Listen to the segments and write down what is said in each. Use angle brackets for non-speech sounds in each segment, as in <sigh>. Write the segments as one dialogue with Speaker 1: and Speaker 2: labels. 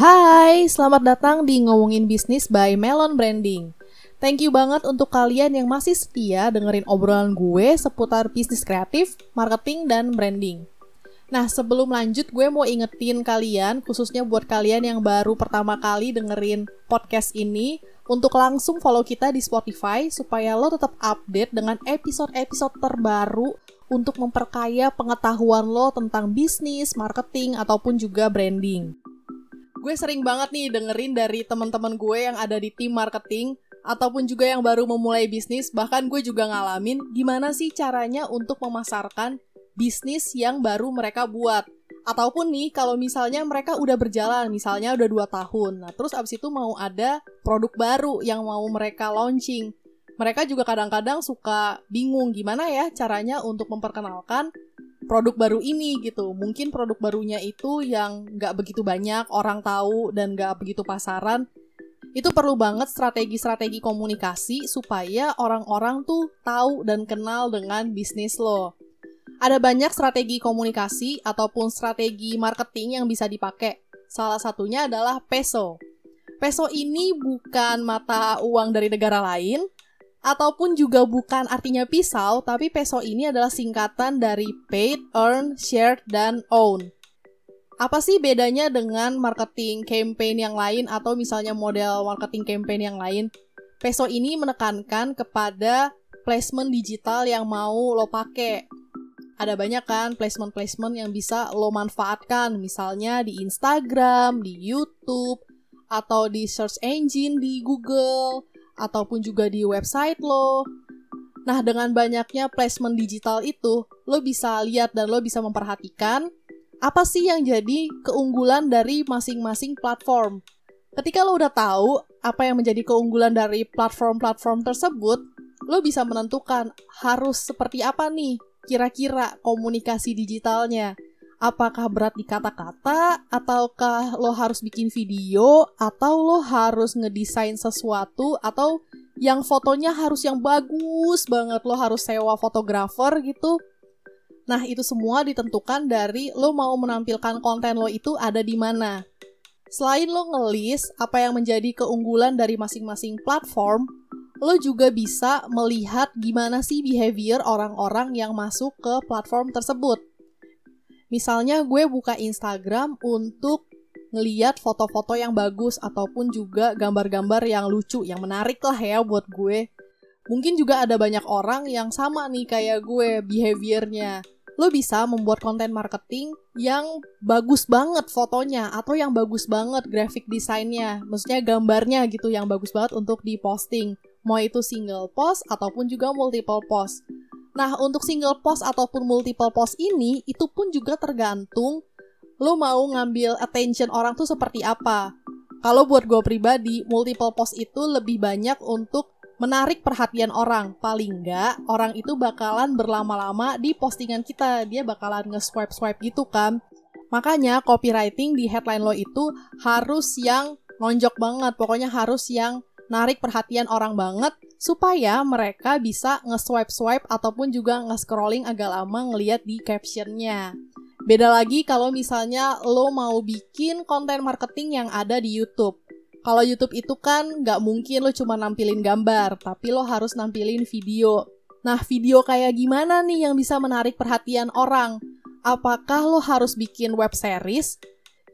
Speaker 1: Hai, selamat datang di Ngomongin Bisnis by Melon Branding. Thank you banget untuk kalian yang masih setia dengerin obrolan gue seputar bisnis kreatif, marketing, dan branding. Nah, sebelum lanjut, gue mau ingetin kalian, khususnya buat kalian yang baru pertama kali dengerin podcast ini, untuk langsung follow kita di Spotify supaya lo tetap update dengan episode-episode terbaru untuk memperkaya pengetahuan lo tentang bisnis, marketing, ataupun juga branding. Gue sering banget nih dengerin dari teman-teman gue yang ada di tim marketing ataupun juga yang baru memulai bisnis, bahkan gue juga ngalamin gimana sih caranya untuk memasarkan bisnis yang baru mereka buat. Ataupun nih, kalau misalnya mereka udah berjalan, misalnya udah 2 tahun, nah terus abis itu mau ada produk baru yang mau mereka launching. Mereka juga kadang-kadang suka bingung gimana ya caranya untuk memperkenalkan produk baru ini gitu. Mungkin produk barunya itu yang nggak begitu banyak orang tahu dan nggak begitu pasaran itu perlu banget strategi-strategi komunikasi supaya orang-orang tuh tahu dan kenal dengan bisnis lo. Ada banyak strategi komunikasi ataupun strategi marketing yang bisa dipakai. Salah satunya adalah peso. Peso ini bukan mata uang dari negara lain, ataupun juga bukan artinya pisau, tapi peso ini adalah singkatan dari paid, earn, share, dan own. Apa sih bedanya dengan marketing campaign yang lain atau misalnya model marketing campaign yang lain? Peso ini menekankan kepada placement digital yang mau lo pakai. Ada banyak kan placement-placement yang bisa lo manfaatkan, misalnya di Instagram, di YouTube, atau di search engine di Google, ataupun juga di website lo. Nah, dengan banyaknya placement digital itu, lo bisa lihat dan lo bisa memperhatikan apa sih yang jadi keunggulan dari masing-masing platform. Ketika lo udah tahu apa yang menjadi keunggulan dari platform-platform tersebut, lo bisa menentukan harus seperti apa nih kira-kira komunikasi digitalnya. Apakah berat di kata-kata, ataukah lo harus bikin video, atau lo harus ngedesain sesuatu, atau yang fotonya harus yang bagus banget, lo harus sewa fotografer gitu. Nah, itu semua ditentukan dari lo mau menampilkan konten lo itu ada di mana. Selain lo ngelis apa yang menjadi keunggulan dari masing-masing platform, lo juga bisa melihat gimana sih behavior orang-orang yang masuk ke platform tersebut. Misalnya gue buka Instagram untuk ngeliat foto-foto yang bagus ataupun juga gambar-gambar yang lucu, yang menarik lah ya buat gue. Mungkin juga ada banyak orang yang sama nih kayak gue behaviornya lo bisa membuat konten marketing yang bagus banget fotonya atau yang bagus banget graphic desainnya, maksudnya gambarnya gitu yang bagus banget untuk diposting. Mau itu single post ataupun juga multiple post. Nah, untuk single post ataupun multiple post ini itu pun juga tergantung lo mau ngambil attention orang tuh seperti apa. Kalau buat gue pribadi, multiple post itu lebih banyak untuk menarik perhatian orang. Paling enggak, orang itu bakalan berlama-lama di postingan kita. Dia bakalan nge-swipe-swipe gitu kan. Makanya copywriting di headline lo itu harus yang nonjok banget. Pokoknya harus yang narik perhatian orang banget supaya mereka bisa nge-swipe-swipe ataupun juga nge-scrolling agak lama ngeliat di captionnya. Beda lagi kalau misalnya lo mau bikin konten marketing yang ada di YouTube. Kalau YouTube itu kan nggak mungkin lo cuma nampilin gambar, tapi lo harus nampilin video. Nah, video kayak gimana nih yang bisa menarik perhatian orang? Apakah lo harus bikin web series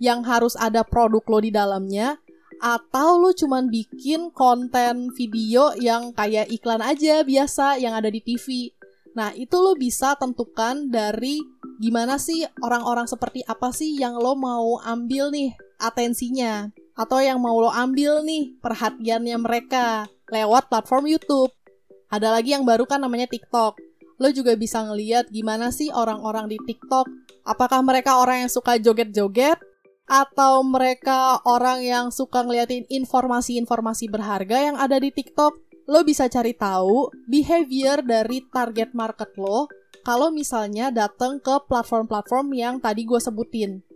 Speaker 1: yang harus ada produk lo di dalamnya? Atau lo cuma bikin konten video yang kayak iklan aja biasa yang ada di TV? Nah, itu lo bisa tentukan dari gimana sih orang-orang seperti apa sih yang lo mau ambil nih atensinya atau yang mau lo ambil nih perhatiannya mereka lewat platform YouTube. Ada lagi yang baru kan namanya TikTok. Lo juga bisa ngeliat gimana sih orang-orang di TikTok. Apakah mereka orang yang suka joget-joget? Atau mereka orang yang suka ngeliatin informasi-informasi berharga yang ada di TikTok? Lo bisa cari tahu behavior dari target market lo kalau misalnya datang ke platform-platform yang tadi gue sebutin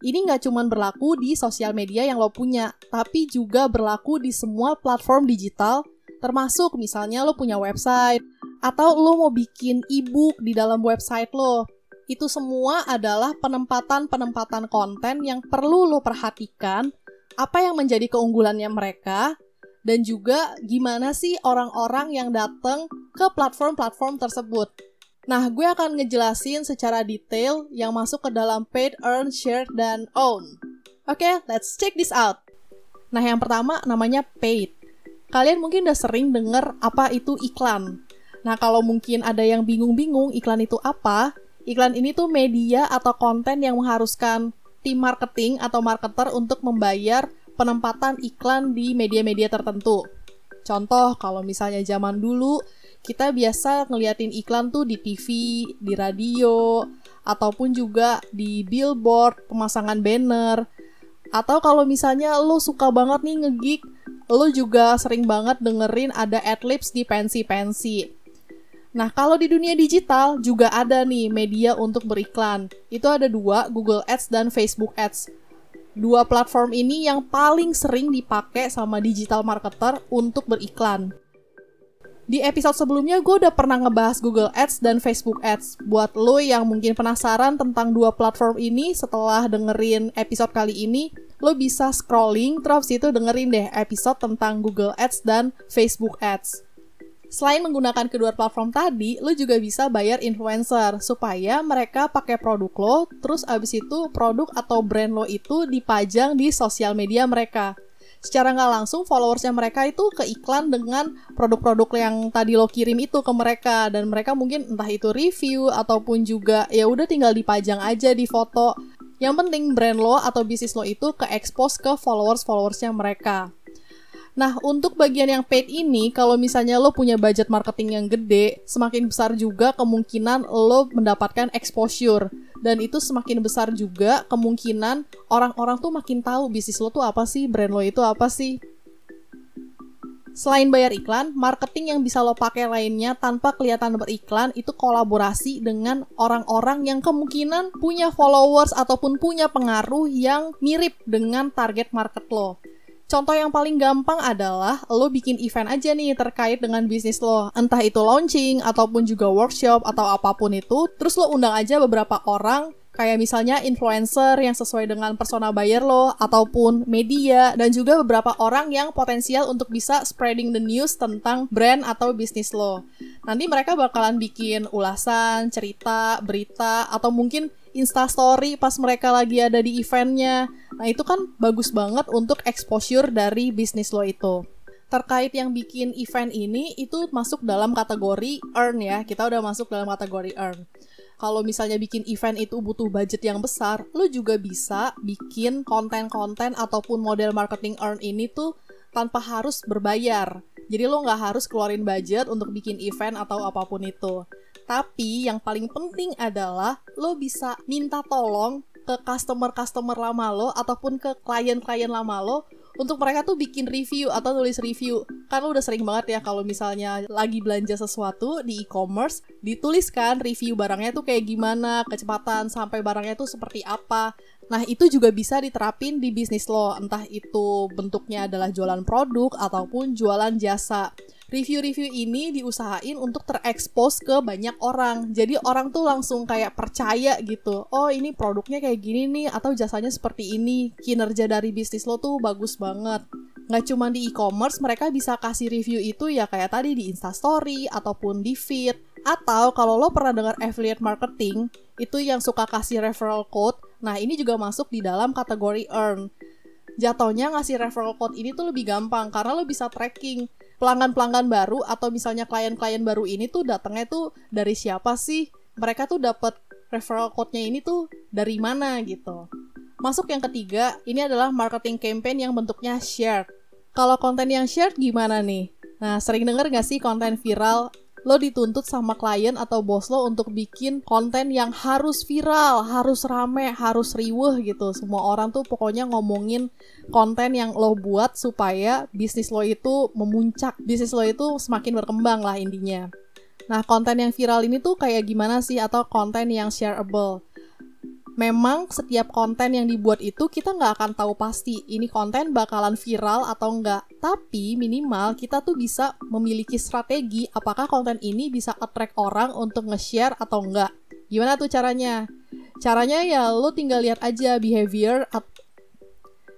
Speaker 1: ini nggak cuma berlaku di sosial media yang lo punya, tapi juga berlaku di semua platform digital, termasuk misalnya lo punya website, atau lo mau bikin e-book di dalam website lo. Itu semua adalah penempatan-penempatan konten yang perlu lo perhatikan apa yang menjadi keunggulannya mereka, dan juga gimana sih orang-orang yang datang ke platform-platform tersebut. Nah, gue akan ngejelasin secara detail yang masuk ke dalam paid, earn, share, dan own. Oke, okay, let's check this out. Nah, yang pertama namanya paid. Kalian mungkin udah sering denger apa itu iklan. Nah, kalau mungkin ada yang bingung-bingung iklan itu apa, iklan ini tuh media atau konten yang mengharuskan tim marketing atau marketer untuk membayar penempatan iklan di media-media tertentu. Contoh, kalau misalnya zaman dulu kita biasa ngeliatin iklan tuh di TV, di radio, ataupun juga di billboard, pemasangan banner. Atau kalau misalnya lo suka banget nih ngegig, lo juga sering banget dengerin ada adlibs di pensi-pensi. Nah, kalau di dunia digital juga ada nih media untuk beriklan. Itu ada dua, Google Ads dan Facebook Ads. Dua platform ini yang paling sering dipakai sama digital marketer untuk beriklan. Di episode sebelumnya gue udah pernah ngebahas Google Ads dan Facebook Ads. Buat lo yang mungkin penasaran tentang dua platform ini setelah dengerin episode kali ini, lo bisa scrolling terus itu dengerin deh episode tentang Google Ads dan Facebook Ads. Selain menggunakan kedua platform tadi, lo juga bisa bayar influencer supaya mereka pakai produk lo, terus abis itu produk atau brand lo itu dipajang di sosial media mereka. Secara nggak langsung followersnya mereka itu ke iklan dengan produk-produk yang tadi lo kirim itu ke mereka. Dan mereka mungkin entah itu review ataupun juga ya udah tinggal dipajang aja di foto. Yang penting brand lo atau bisnis lo itu ke expose ke followers-followersnya mereka. Nah, untuk bagian yang paid ini, kalau misalnya lo punya budget marketing yang gede, semakin besar juga kemungkinan lo mendapatkan exposure. Dan itu semakin besar juga kemungkinan orang-orang tuh makin tahu bisnis lo tuh apa sih, brand lo itu apa sih. Selain bayar iklan, marketing yang bisa lo pakai lainnya tanpa kelihatan beriklan itu kolaborasi dengan orang-orang yang kemungkinan punya followers ataupun punya pengaruh yang mirip dengan target market lo. Contoh yang paling gampang adalah lo bikin event aja nih terkait dengan bisnis lo. Entah itu launching, ataupun juga workshop, atau apa pun itu. Terus lo undang aja beberapa orang kayak misalnya influencer yang sesuai dengan persona buyer lo ataupun media dan juga beberapa orang yang potensial untuk bisa spreading the news tentang brand atau bisnis lo. Nanti mereka bakalan bikin ulasan, cerita, berita atau mungkin instastory pas mereka lagi ada di eventnya. Nah itu kan bagus banget untuk exposure dari bisnis lo itu. Terkait yang bikin event ini, itu masuk dalam kategori earn ya. Kita udah masuk dalam kategori earn. Kalau misalnya bikin event itu butuh budget yang besar, lo juga bisa bikin konten-konten ataupun model marketing earn ini tuh tanpa harus berbayar. Jadi lo nggak harus keluarin budget untuk bikin event atau apa pun itu. Tapi yang paling penting adalah lo bisa minta tolong ke customer-customer lama lo ataupun ke klien-klien lama lo untuk mereka tuh bikin review atau tulis review. Kan udah sering banget ya kalau misalnya lagi belanja sesuatu di e-commerce, dituliskan review barangnya tuh kayak gimana, kecepatan sampai barangnya tuh seperti apa. Nah, itu juga bisa diterapin di bisnis lo, entah itu bentuknya adalah jualan produk ataupun jualan jasa review-review ini diusahain untuk terekspos ke banyak orang. Jadi orang tuh langsung kayak percaya gitu. Oh ini produknya kayak gini nih atau jasanya seperti ini. Kinerja dari bisnis lo tuh bagus banget. Nggak cuma di e-commerce, mereka bisa kasih review itu ya kayak tadi di Instastory ataupun di feed. Atau kalau lo pernah dengar affiliate marketing, itu yang suka kasih referral code. Nah ini juga masuk di dalam kategori earn jatuhnya ngasih referral code ini tuh lebih gampang karena lo bisa tracking pelanggan-pelanggan baru atau misalnya klien-klien baru ini tuh datangnya tuh dari siapa sih? Mereka tuh dapat referral code-nya ini tuh dari mana gitu. Masuk yang ketiga, ini adalah marketing campaign yang bentuknya shared. Kalau konten yang shared gimana nih? Nah, sering denger gak sih konten viral lo dituntut sama klien atau bos lo untuk bikin konten yang harus viral, harus rame, harus riweh gitu. Semua orang tuh pokoknya ngomongin konten yang lo buat supaya bisnis lo itu memuncak, bisnis lo itu semakin berkembang lah intinya. Nah, konten yang viral ini tuh kayak gimana sih atau konten yang shareable? Memang setiap konten yang dibuat itu kita nggak akan tahu pasti ini konten bakalan viral atau enggak. Tapi minimal kita tuh bisa memiliki strategi apakah konten ini bisa attract orang untuk nge-share atau enggak. Gimana tuh caranya? Caranya ya lo tinggal lihat aja behavior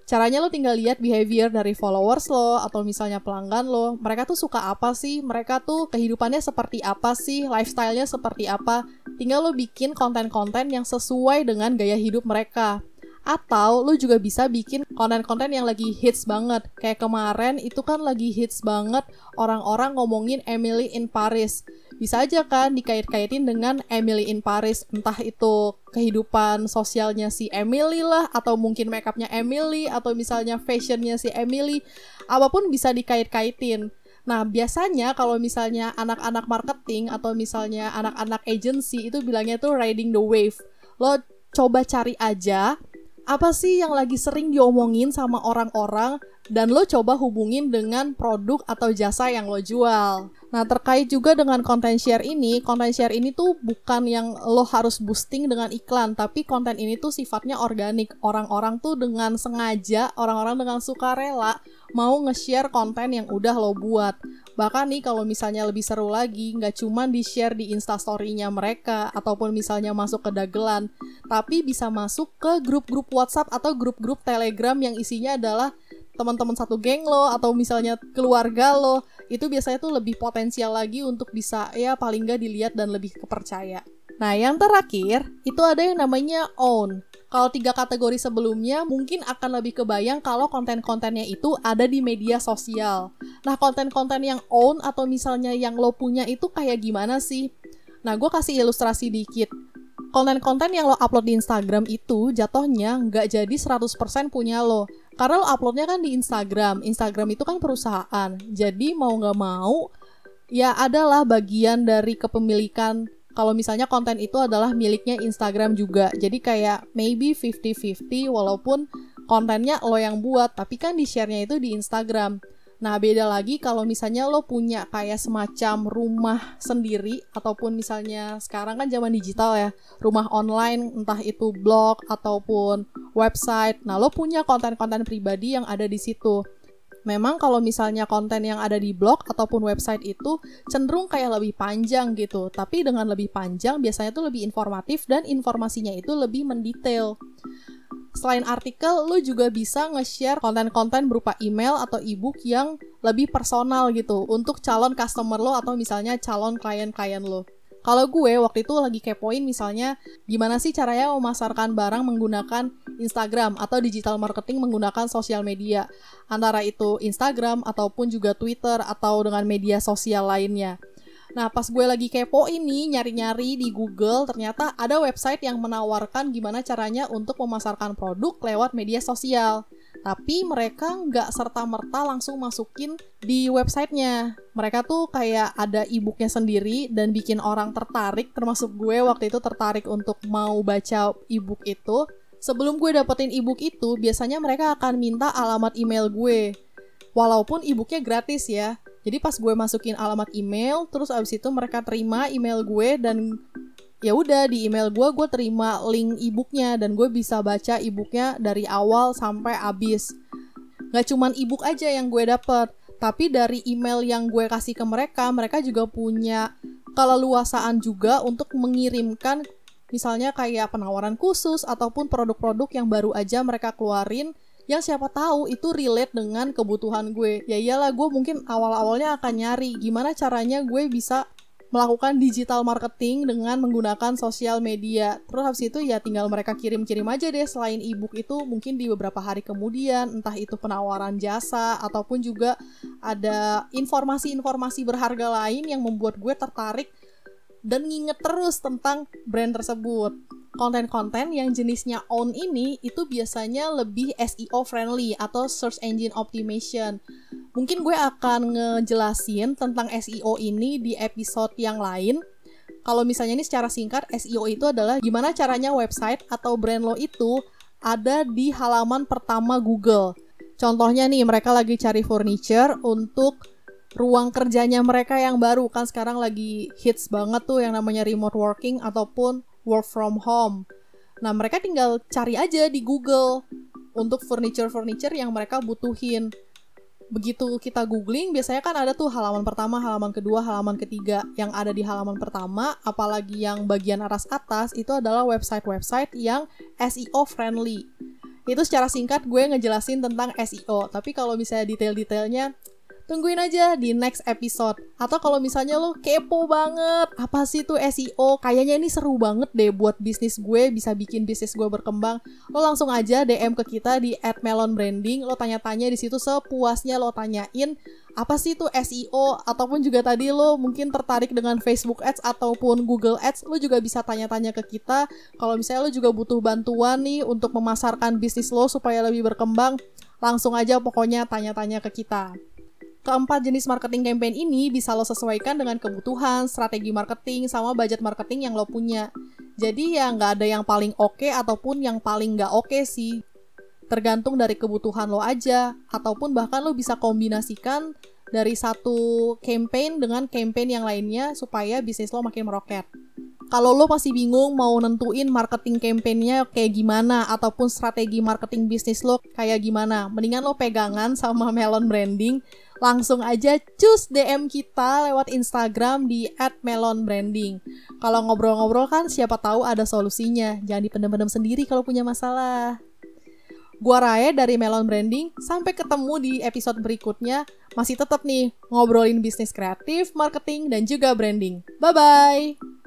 Speaker 1: Caranya lo tinggal lihat behavior dari followers lo atau misalnya pelanggan lo. Mereka tuh suka apa sih? Mereka tuh kehidupannya seperti apa sih? Lifestyle-nya seperti apa? Tinggal lo bikin konten-konten yang sesuai dengan gaya hidup mereka. Atau lo juga bisa bikin konten-konten yang lagi hits banget. Kayak kemarin itu kan lagi hits banget orang-orang ngomongin Emily in Paris bisa aja kan dikait-kaitin dengan Emily in Paris. Entah itu kehidupan sosialnya si Emily lah atau mungkin makeupnya Emily atau misalnya fashionnya si Emily. Apa pun bisa dikait-kaitin. Nah, biasanya kalau misalnya anak-anak marketing atau misalnya anak-anak agency itu bilangnya tuh riding the wave. Lo coba cari aja apa sih yang lagi sering diomongin sama orang-orang dan lo coba hubungin dengan produk atau jasa yang lo jual. Nah, terkait juga dengan konten share ini, konten share ini tuh bukan yang lo harus boosting dengan iklan, tapi konten ini tuh sifatnya organik. Orang-orang tuh dengan sengaja, orang-orang dengan sukarela mau nge-share konten yang udah lo buat. Bahkan nih kalau misalnya lebih seru lagi, nggak cuma di-share di instastory-nya mereka, ataupun misalnya masuk ke dagelan, tapi bisa masuk ke grup-grup WhatsApp atau grup-grup Telegram yang isinya adalah teman-teman satu geng lo atau misalnya keluarga lo itu biasanya tuh lebih potensial lagi untuk bisa ya paling nggak dilihat dan lebih kepercaya. Nah yang terakhir itu ada yang namanya own. Kalau tiga kategori sebelumnya mungkin akan lebih kebayang kalau konten-kontennya itu ada di media sosial. Nah konten-konten yang own atau misalnya yang lo punya itu kayak gimana sih? Nah gue kasih ilustrasi dikit konten-konten yang lo upload di Instagram itu jatuhnya nggak jadi 100% punya lo. Karena lo uploadnya kan di Instagram. Instagram itu kan perusahaan. Jadi mau nggak mau, ya adalah bagian dari kepemilikan kalau misalnya konten itu adalah miliknya Instagram juga. Jadi kayak maybe 50-50 walaupun kontennya lo yang buat, tapi kan di share-nya itu di Instagram. Nah, beda lagi kalau misalnya lo punya kayak semacam rumah sendiri ataupun misalnya sekarang kan zaman digital ya, rumah online entah itu blog ataupun website. Nah, lo punya konten-konten pribadi yang ada di situ. Memang kalau misalnya konten yang ada di blog ataupun website itu cenderung kayak lebih panjang gitu, tapi dengan lebih panjang biasanya tuh lebih informatif dan informasinya itu lebih mendetail. Selain artikel, lo juga bisa nge-share konten-konten berupa email atau ebook yang lebih personal gitu untuk calon customer lo atau misalnya calon klien-klien lo. Kalau gue waktu itu lagi kepoin misalnya gimana sih caranya memasarkan barang menggunakan Instagram atau digital marketing menggunakan sosial media. Antara itu Instagram ataupun juga Twitter atau dengan media sosial lainnya. Nah, pas gue lagi kepo ini, nyari-nyari di Google, ternyata ada website yang menawarkan gimana caranya untuk memasarkan produk lewat media sosial. Tapi mereka nggak serta-merta langsung masukin di websitenya. Mereka tuh kayak ada e-booknya sendiri dan bikin orang tertarik, termasuk gue waktu itu tertarik untuk mau baca e-book itu. Sebelum gue dapetin e-book itu, biasanya mereka akan minta alamat email gue. Walaupun e-booknya gratis ya, jadi pas gue masukin alamat email, terus abis itu mereka terima email gue dan ya udah di email gue gue terima link ebooknya dan gue bisa baca ebooknya dari awal sampai abis. Gak cuman ebook aja yang gue dapet, tapi dari email yang gue kasih ke mereka, mereka juga punya keleluasaan juga untuk mengirimkan misalnya kayak penawaran khusus ataupun produk-produk yang baru aja mereka keluarin yang siapa tahu itu relate dengan kebutuhan gue. Ya iyalah gue mungkin awal-awalnya akan nyari gimana caranya gue bisa melakukan digital marketing dengan menggunakan sosial media. Terus habis itu ya tinggal mereka kirim-kirim aja deh selain ebook itu mungkin di beberapa hari kemudian entah itu penawaran jasa ataupun juga ada informasi-informasi berharga lain yang membuat gue tertarik dan nginget terus tentang brand tersebut konten-konten yang jenisnya own ini itu biasanya lebih SEO friendly atau search engine optimization. Mungkin gue akan ngejelasin tentang SEO ini di episode yang lain. Kalau misalnya ini secara singkat, SEO itu adalah gimana caranya website atau brand lo itu ada di halaman pertama Google. Contohnya nih, mereka lagi cari furniture untuk ruang kerjanya mereka yang baru. Kan sekarang lagi hits banget tuh yang namanya remote working ataupun work from home. Nah, mereka tinggal cari aja di Google untuk furniture-furniture yang mereka butuhin. Begitu kita googling, biasanya kan ada tuh halaman pertama, halaman kedua, halaman ketiga. Yang ada di halaman pertama, apalagi yang bagian atas atas, itu adalah website-website yang SEO friendly. Itu secara singkat gue ngejelasin tentang SEO. Tapi kalau misalnya detail-detailnya tungguin aja di next episode. Atau kalau misalnya lo kepo banget, apa sih tuh SEO? Kayaknya ini seru banget deh buat bisnis gue, bisa bikin bisnis gue berkembang. Lo langsung aja DM ke kita di @melonbranding, lo tanya-tanya di situ sepuasnya lo tanyain apa sih tuh SEO ataupun juga tadi lo mungkin tertarik dengan Facebook Ads ataupun Google Ads, lo juga bisa tanya-tanya ke kita. Kalau misalnya lo juga butuh bantuan nih untuk memasarkan bisnis lo supaya lebih berkembang, langsung aja pokoknya tanya-tanya ke kita. Keempat jenis marketing campaign ini bisa lo sesuaikan dengan kebutuhan, strategi marketing, sama budget marketing yang lo punya. Jadi ya nggak ada yang paling oke okay ataupun yang paling nggak oke okay sih. Tergantung dari kebutuhan lo aja, ataupun bahkan lo bisa kombinasikan dari satu campaign dengan campaign yang lainnya supaya bisnis lo makin meroket kalau lo masih bingung mau nentuin marketing campaignnya kayak gimana ataupun strategi marketing bisnis lo kayak gimana, mendingan lo pegangan sama <laughs> Melon Branding, langsung aja cus DM kita lewat Instagram di @melonbranding. Kalau ngobrol-ngobrol kan siapa tahu ada solusinya, jangan dipendam-pendam sendiri kalau punya masalah. Gua Rae dari Melon Branding, sampai ketemu di episode berikutnya. Masih tetap nih ngobrolin bisnis kreatif, marketing, dan juga branding. Bye-bye!